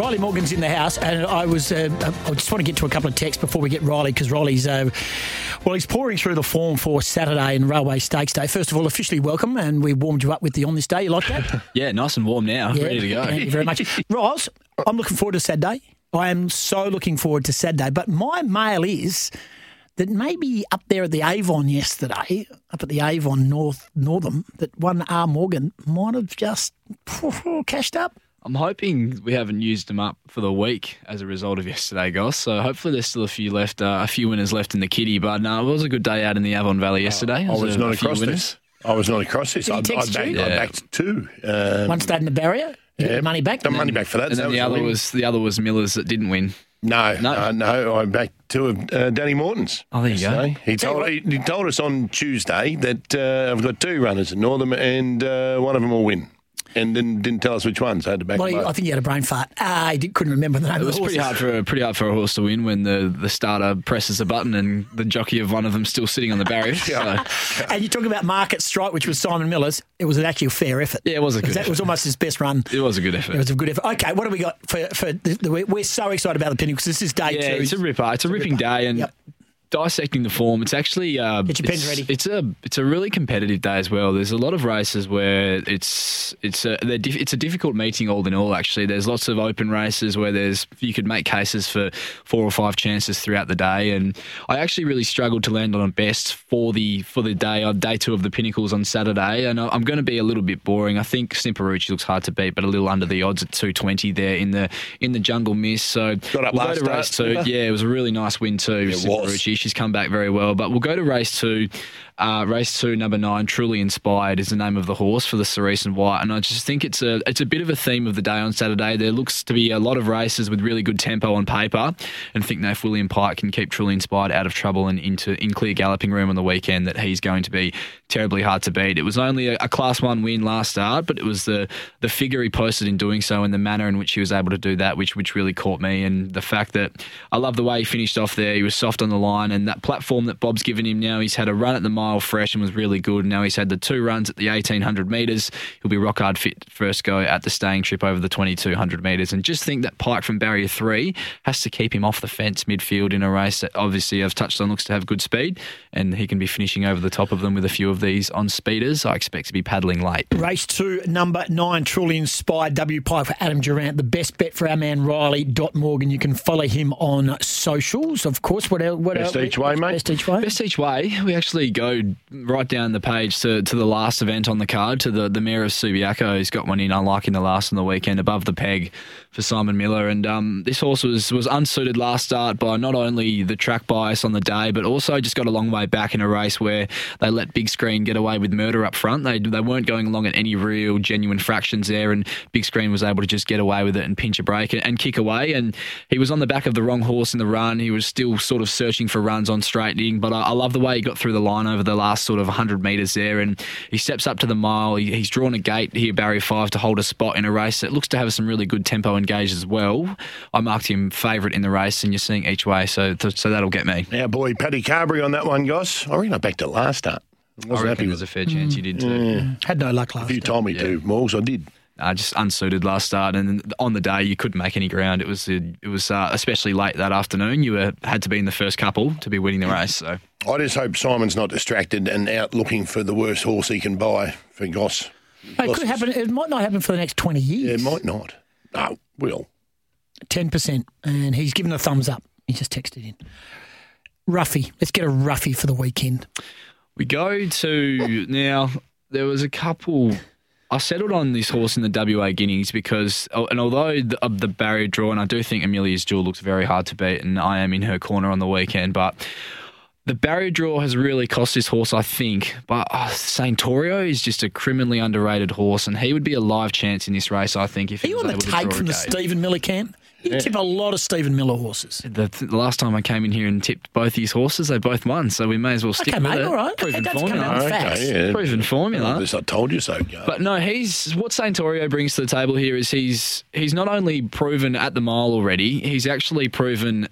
Riley Morgan's in the house, and I was. Uh, I just want to get to a couple of texts before we get Riley because Riley's. Uh, well, he's pouring through the form for Saturday and Railway Stakes Day. First of all, officially welcome, and we warmed you up with the on this day. You like that? Yeah, nice and warm now. Yeah, Ready to go. Thank you very much. Roz, I'm looking forward to Saturday. I am so looking forward to Saturday. But my mail is that maybe up there at the Avon yesterday, up at the Avon North Northam, that one R Morgan might have just cashed up. I'm hoping we haven't used them up for the week as a result of yesterday, Goss. So hopefully there's still a few left, uh, a few winners left in the kitty. But no, it was a good day out in the Avon Valley yesterday. I It was a- not a across winners. this. I was not across this. Did he I, I, backed, you? I backed two. Um, One stayed in the barrier. You yeah. your money back. The money back for that. And so then that the a other was the other was Miller's that didn't win. no, No. no, no. I backed two of uh, Danny Morton's. Oh, there you go. He told he, he told us on Tuesday that uh, I've got two runners in Northam, and uh, one of them will win. And didn't didn't tell us which one, so I had to back Well, he- I think he had a brain fart. Ah, he did, couldn't remember the name It of was the pretty hard for a pretty hard for a horse to win when the, the starter presses a button and the jockey of one of them still sitting on the barrier. So, And you talk about Market Strike, which was Simon Miller's. It was actually a fair effort. yeah, it was a good. That was almost his best run. It was a good effort. It was a good effort. Okay, what do we got for for the, the, we're so excited about the Pinnacle because this is day Yeah, two. it's a ripper. It's a ripping day, and Yep. Dissecting the form, it's actually uh, Get your pens it's, ready. It's a it's a really competitive day as well. There's a lot of races where it's it's a they're diff- it's a difficult meeting all in all. Actually, there's lots of open races where there's you could make cases for four or five chances throughout the day, and I actually really struggled to land on a best for the for the day on day two of the Pinnacles on Saturday, and I- I'm going to be a little bit boring. I think Snipperucci looks hard to beat, but a little under the odds at 220 there in the in the Jungle Miss. So Got up we'll last go to race start, two. Yeah, it was a really nice win too. it was. She's come back very well. But we'll go to race two. Uh, race two, number nine, truly inspired is the name of the horse for the Cerise and White, and I just think it's a it's a bit of a theme of the day on Saturday. There looks to be a lot of races with really good tempo on paper, and think now if William Pike can keep truly inspired out of trouble and into in clear galloping room on the weekend, that he's going to be terribly hard to beat. It was only a, a Class One win last start, but it was the the figure he posted in doing so and the manner in which he was able to do that, which which really caught me, and the fact that I love the way he finished off there. He was soft on the line, and that platform that Bob's given him now, he's had a run at the mile fresh and was really good. Now he's had the two runs at the 1800 metres. He'll be rock hard fit first go at the staying trip over the 2200 metres. And just think that Pike from barrier three has to keep him off the fence midfield in a race that obviously I've touched on looks to have good speed, and he can be finishing over the top of them with a few of these on speeders. I expect to be paddling late. Race two, number nine, truly inspired W Pike for Adam Durrant. The best bet for our man Riley Dot Morgan. You can follow him on socials, of course. What else? What else? Each way, mate. Best each way. Best each way, we actually go right down the page to, to the last event on the card, to the, the Mayor of Subiaco, who's got one in, unlike in the last on the weekend, above the peg for Simon Miller. And um, this horse was, was unsuited last start by not only the track bias on the day, but also just got a long way back in a race where they let Big Screen get away with murder up front. They, they weren't going along at any real genuine fractions there, and Big Screen was able to just get away with it and pinch a break and, and kick away. And he was on the back of the wrong horse in the run. He was still sort of searching for runs on straightening, but I, I love the way he got through the line over the last sort of 100 metres there. And he steps up to the mile. He, he's drawn a gate here, Barry five, to hold a spot in a race that looks to have some really good tempo engaged as well. I marked him favourite in the race, and you're seeing each way, so so that'll get me. Our boy Paddy Carbery on that one, Goss. I reckon I backed it last start. I I wasn't happy reckon with there's a fair chance mm. you did too. Mm. Had no luck last. If you time. told me Yeah. to, Morgs, I did. Uh, just unsuited last start, and on the day you couldn't make any ground. It was it was uh, especially late that afternoon. You were, had to be in the first couple to be winning the race. So I just hope Simon's not distracted and out looking for the worst horse he can buy for Goss. It could happen. It might not happen for the next twenty Yeah, years. it might not. No, will. Ten percent, and he's given a thumbs up. He just texted in. Ruffy, let's get a Ruffy for the weekend. we go to now. There was a couple. I settled on this horse in the WA Guineas because, oh, and although the, of the barrier draw, and I do think Amelia's Jewel looks very hard to beat, and I am in her corner on the weekend, but the barrier draw has really cost this horse, I think. But uh, Saintorio is just a criminally underrated horse, and he would be a live chance in this race, I think, if Are he you on the take from the. Stephen Miller camp? You tip a lot of Stephen Miller horses. The, the last time I came in here and tipped both these horses, they both won, so we may as well stick Okay, with mate, it. all right. Proven It does come formula. out. Facts. okay, yeah. Proven formula. Well, this I told you so. Gar. But no, he's what Santorio brings to the table here is he's he's not only proven at the mile already, he's actually proven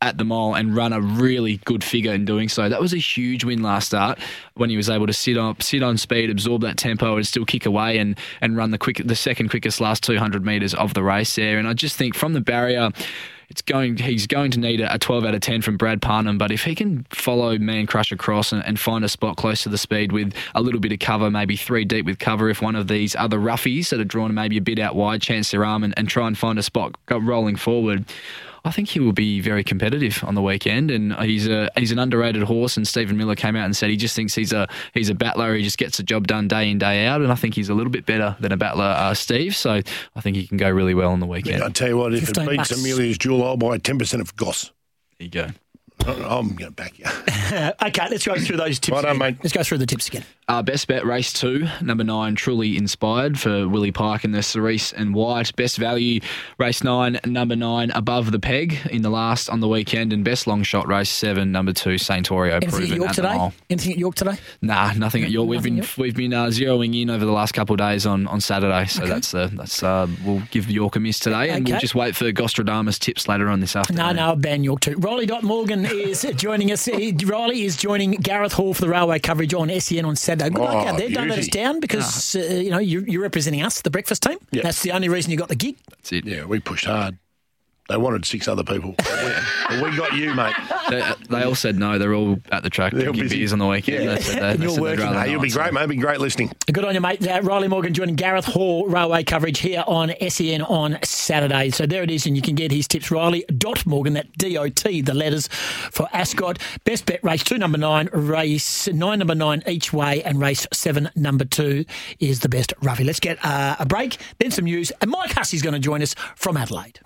at the mile and run a really good figure in doing so. That was a huge win last start when he was able to sit on sit on speed, absorb that tempo, and still kick away and and run the quick the second quickest last 200 meters of the race there. And I just think from the barrier. It's going. He's going to need a a 12 out of 10 from Brad Parnham, but if he can follow Man Crush across and, and find a spot close to the speed with a little bit of cover, maybe three deep with cover, if one of these other roughies that are drawn maybe a bit out wide chance their arm and, and try and find a spot rolling forward, I think he will be very competitive on the weekend. And he's a he's an underrated horse. And Stephen Miller came out and said he just thinks he's a he's a battler. He just gets the job done day in day out. And I think he's a little bit better than a battler, uh, Steve. So I think he can go really well on the weekend. I tell you what, if it beats bucks. Amelia's Jewel, I'll buy ten percent of Goss. There you go. I'm going to back you. Okay, let's go through those tips. Right on, again. mate. Let's go through the tips again. Uh, best bet race two, number nine, truly inspired for Willie Pike and the Cerise and White. Best value race nine, number nine, above the peg in the last on the weekend, and best long shot race seven, number two, Saintorio Anything at York at today? Anything at York today? Nah, nothing at York. We've Nothing been at we've been uh, zeroing in over the last couple of days on, on Saturday, so Okay. that's uh, that's uh, we'll give York a miss today, and we'll just wait for Gostradamus tips later on this afternoon. No, no, I'll ban York too. Riley Dot Morgan is joining us. Riley is joining Gareth Hall for the railway coverage on SEN on Saturday. Good luck Oh, out there. Don't let us down because uh, you know you're, you're representing us, the breakfast team. Yeah. That's the only reason you got the gig. That's it. Yeah, we pushed hard. They wanted six other people. But we, we got you, mate. They, they all said no. They're all at the track They're drinking busy. beers on the weekend. Yeah. They said they, they you're said they'd working. rather Hey, you'll not, be so- great, mate. be great listening. Good on you, mate. Uh, Riley Morgan joining Gareth Hall railway coverage here on SEN on Saturday. So there it is, and you can get his tips. Riley dot Morgan, that D O T, the letters for Ascot. Best bet race two, number nine, race nine, number nine each way, and race seven, number two is the best roughie. Let's get uh, a break, then some news, and Mike Hussey's going to join us from Adelaide.